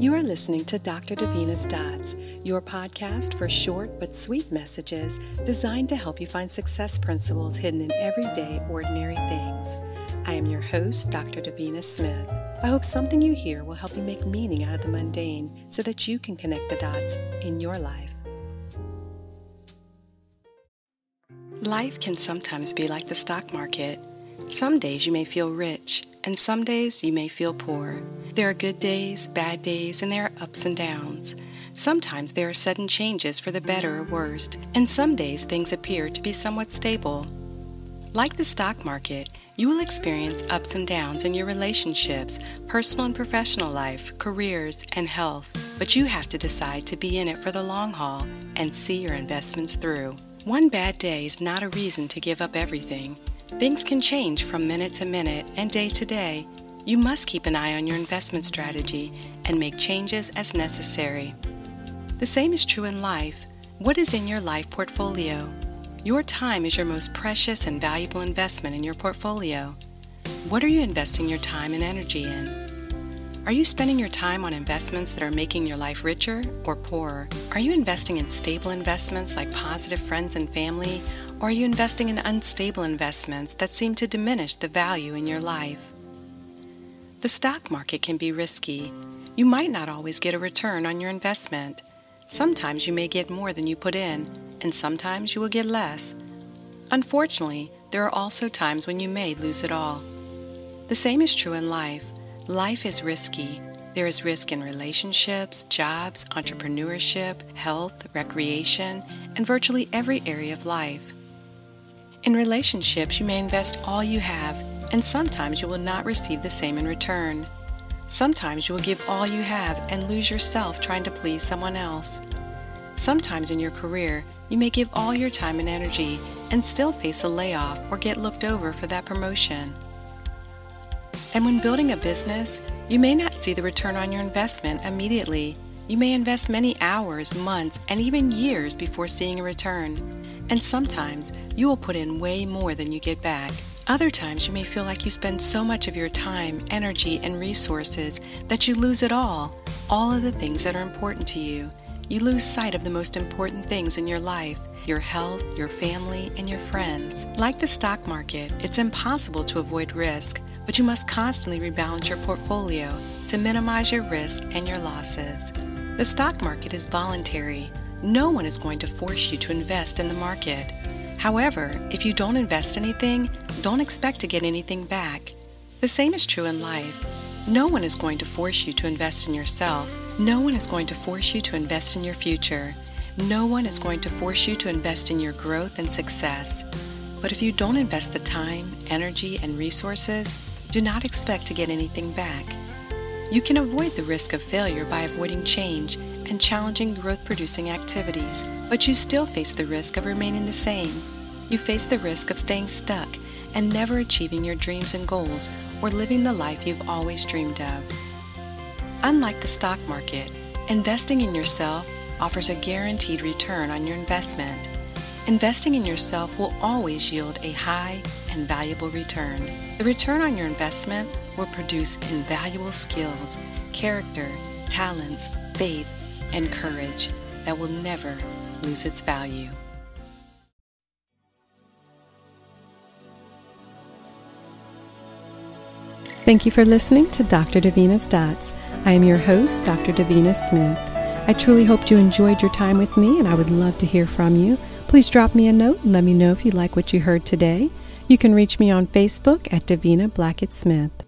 You are listening to Dr. Davina's Dots, your podcast for short but sweet messages designed to help you find success principles hidden in everyday, ordinary things. I am your host, Dr. Davina Smith. I hope something you hear will help you make meaning out of the mundane so that you can connect the dots in your life. Life can sometimes be like the stock market. Some days you may feel rich, and some days you may feel poor. There are good days, bad days, and there are ups and downs. Sometimes there are sudden changes for the better or worst, and some days things appear to be somewhat stable. Like the stock market, you will experience ups and downs in your relationships, personal and professional life, careers, and health, but you have to decide to be in it for the long haul and see your investments through. One bad day is not a reason to give up everything. Things can change from minute to minute and day to day. You must keep an eye on your investment strategy and make changes as necessary. The same is true in life. What is in your life portfolio? Your time is your most precious and valuable investment in your portfolio. What are you investing your time and energy in? Are you spending your time on investments that are making your life richer or poorer? Are you investing in stable investments like positive friends and family? Or are you investing in unstable investments that seem to diminish the value in your life? The stock market can be risky. You might not always get a return on your investment. Sometimes you may get more than you put in, and sometimes you will get less. Unfortunately, there are also times when you may lose it all. The same is true in life. Life is risky. There is risk in relationships, jobs, entrepreneurship, health, recreation, and virtually every area of life. In relationships, you may invest all you have, and sometimes you will not receive the same in return. Sometimes you will give all you have and lose yourself trying to please someone else. Sometimes in your career, you may give all your time and energy and still face a layoff or get looked over for that promotion. And when building a business, you may not see the return on your investment immediately. You may invest many hours, months, and even years before seeing a return. And sometimes you will put in way more than you get back. Other times you may feel like you spend so much of your time, energy, and resources that you lose it all, all of the things that are important to you. You lose sight of the most important things in your life your health, your family, and your friends. Like the stock market, it's impossible to avoid risk, but you must constantly rebalance your portfolio to minimize your risk and your losses. The stock market is voluntary. No one is going to force you to invest in the market. However, if you don't invest anything, don't expect to get anything back. The same is true in life. No one is going to force you to invest in yourself. No one is going to force you to invest in your future. No one is going to force you to invest in your growth and success. But if you don't invest the time, energy, and resources, do not expect to get anything back. You can avoid the risk of failure by avoiding change and challenging growth producing activities, but you still face the risk of remaining the same. You face the risk of staying stuck and never achieving your dreams and goals or living the life you've always dreamed of. Unlike the stock market, investing in yourself offers a guaranteed return on your investment. Investing in yourself will always yield a high and valuable return. The return on your investment will produce invaluable skills, character, talents, faith, and courage that will never lose its value. Thank you for listening to Dr. Davina's Dots. I am your host, Dr. Davina Smith. I truly hope you enjoyed your time with me, and I would love to hear from you. Please drop me a note and let me know if you like what you heard today. You can reach me on Facebook at Davina Blackett Smith.